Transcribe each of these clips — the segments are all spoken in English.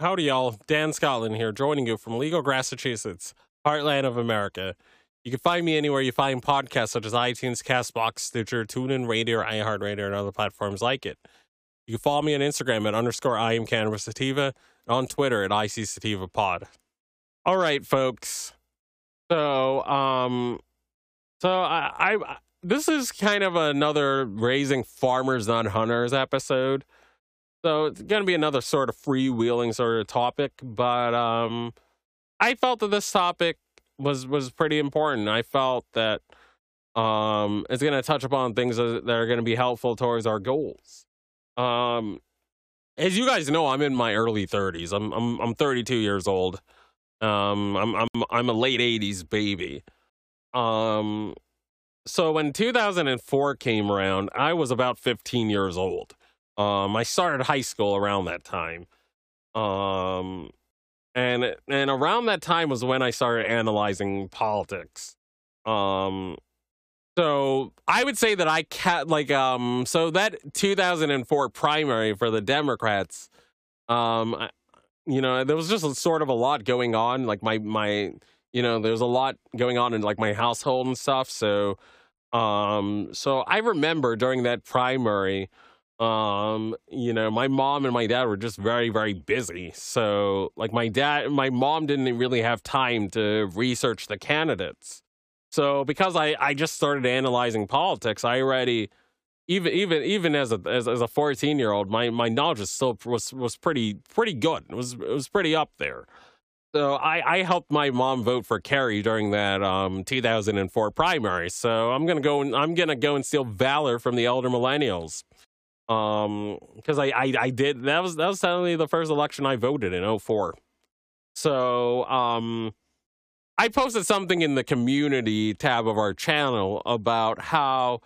Howdy, y'all. Dan Scotland here, joining you from legal Massachusetts, heartland of America. You can find me anywhere you find podcasts such as iTunes, Castbox, Stitcher, TuneIn Radio, iHeartRadio, and other platforms like it. You can follow me on Instagram at underscore I am Cannabis Sativa, and on Twitter at IC Sativa Pod. All right, folks. So, um, so I, I, this is kind of another raising farmers, not hunters episode. So it's going to be another sort of freewheeling sort of topic, but um, I felt that this topic was was pretty important. I felt that um, it's going to touch upon things that are going to be helpful towards our goals. Um, as you guys know, I'm in my early 30s. I'm I'm I'm 32 years old. Um, I'm I'm I'm a late 80s baby. Um, so when 2004 came around, I was about 15 years old. Um, I started high school around that time. Um, and and around that time was when I started analyzing politics. Um, so I would say that I cat like um so that 2004 primary for the Democrats, um, you know, there was just a, sort of a lot going on. Like my my, you know, there's a lot going on in like my household and stuff. So, um, so I remember during that primary um you know my mom and my dad were just very very busy so like my dad my mom didn't really have time to research the candidates so because i i just started analyzing politics i already even even even as a as, as a 14 year old my my knowledge was still was was pretty pretty good it was it was pretty up there So I, I helped my mom vote for Kerry during that um, 2004 primary. So I'm gonna go and I'm gonna go and steal valor from the elder millennials. Um, because I, I I did that was that was sadly the first election I voted in 04. So um, I posted something in the community tab of our channel about how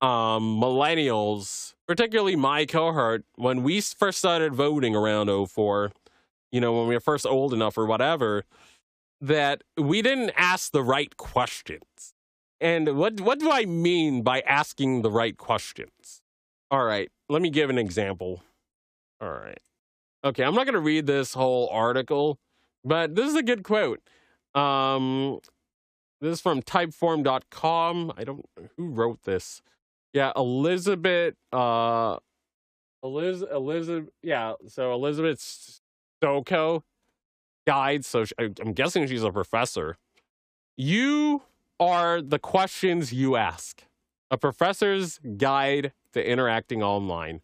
um millennials, particularly my cohort, when we first started voting around 04 you know, when we were first old enough or whatever, that we didn't ask the right questions. And what what do I mean by asking the right questions? All right, let me give an example. All right. Okay, I'm not going to read this whole article, but this is a good quote. Um this is from typeform.com. I don't who wrote this. Yeah, Elizabeth uh Eliz Elizabeth yeah, so Elizabeth Soko guide. So I'm guessing she's a professor. You are the questions you ask. A professor's guide to interacting online.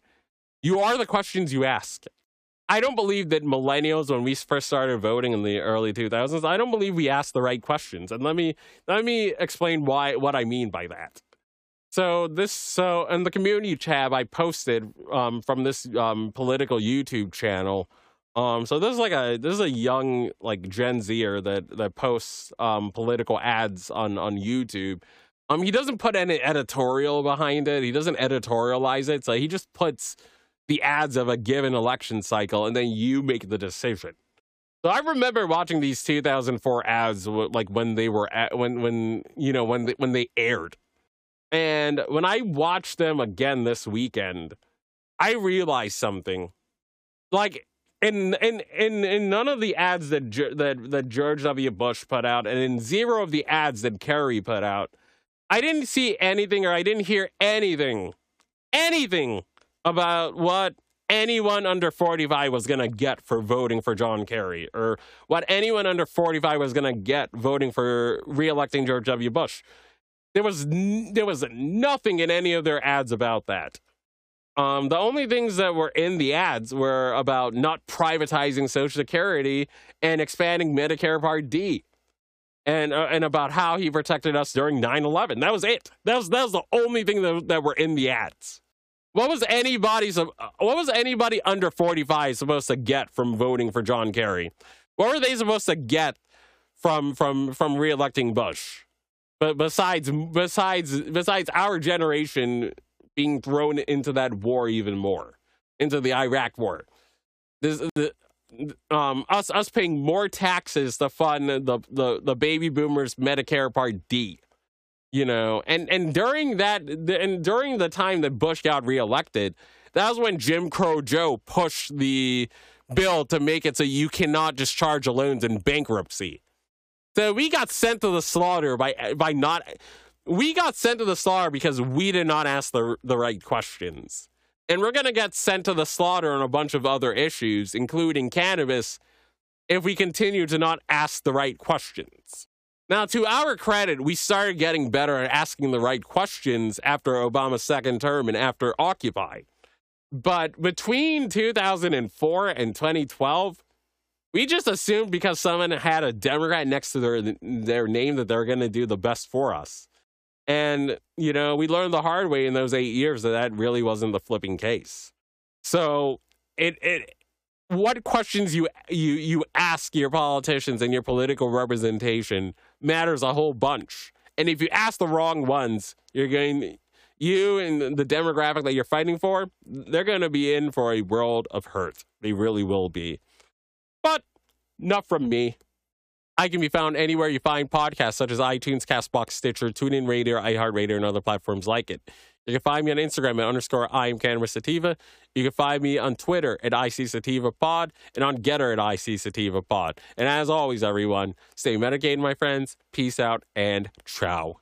You are the questions you ask. I don't believe that millennials, when we first started voting in the early 2000s, I don't believe we asked the right questions. And let me let me explain why what I mean by that. So this so in the community tab I posted um, from this um, political YouTube channel um, so this is like a this is a young like Gen Zer that that posts um political ads on on YouTube. Um, he doesn't put any editorial behind it. He doesn't editorialize it. So he just puts the ads of a given election cycle, and then you make the decision. So I remember watching these 2004 ads, like when they were at, when when you know when they, when they aired, and when I watched them again this weekend, I realized something. Like in in in in none of the ads that that that George W. Bush put out, and in zero of the ads that Kerry put out, I didn't see anything or I didn't hear anything, anything about what anyone under 45 was going to get for voting for John Kerry or what anyone under 45 was going to get voting for reelecting George W. Bush. There was n- there was nothing in any of their ads about that. Um, the only things that were in the ads were about not privatizing Social Security and expanding Medicare Part D, and uh, and about how he protected us during 9/11. That was it. That was that was the only thing that, that were in the ads. What was anybody's uh, what was anybody under 45 supposed to get from voting for John Kerry? What were they supposed to get from from from reelecting Bush? But besides besides besides our generation being thrown into that war even more, into the Iraq war. This, the, um, us us paying more taxes to fund the, the, the baby boomers Medicare Part D. You know, and and during that, and during the time that Bush got reelected, that was when Jim Crow Joe pushed the bill to make it so you cannot discharge loans in bankruptcy. So we got sent to the slaughter by by not we got sent to the slaughter because we did not ask the the right questions. And we're going to get sent to the slaughter on a bunch of other issues, including cannabis, if we continue to not ask the right questions. Now, to our credit, we started getting better at asking the right questions after Obama's second term and after Occupy. But between 2004 and 2012, we just assumed because someone had a Democrat next to their, their name that they're going to do the best for us. And, you know, we learned the hard way in those eight years that that really wasn't the flipping case. So it, it, what questions you you you ask your politicians and your political representation matters a whole bunch. And if you ask the wrong ones, you're going you and the demographic that you're fighting for, they're going to be in for a world of hurt. They really will be. But not from hmm. me. I can be found anywhere you find podcasts, such as iTunes, Castbox, Stitcher, TuneIn Radio, iHeartRadio, and other platforms like it. You can find me on Instagram at underscore I am Cannabis Sativa. You can find me on Twitter at IC Sativa Pod and on GETTR at IC Sativa Pod. And as always, everyone, stay medicated, my friends. Peace out and ciao.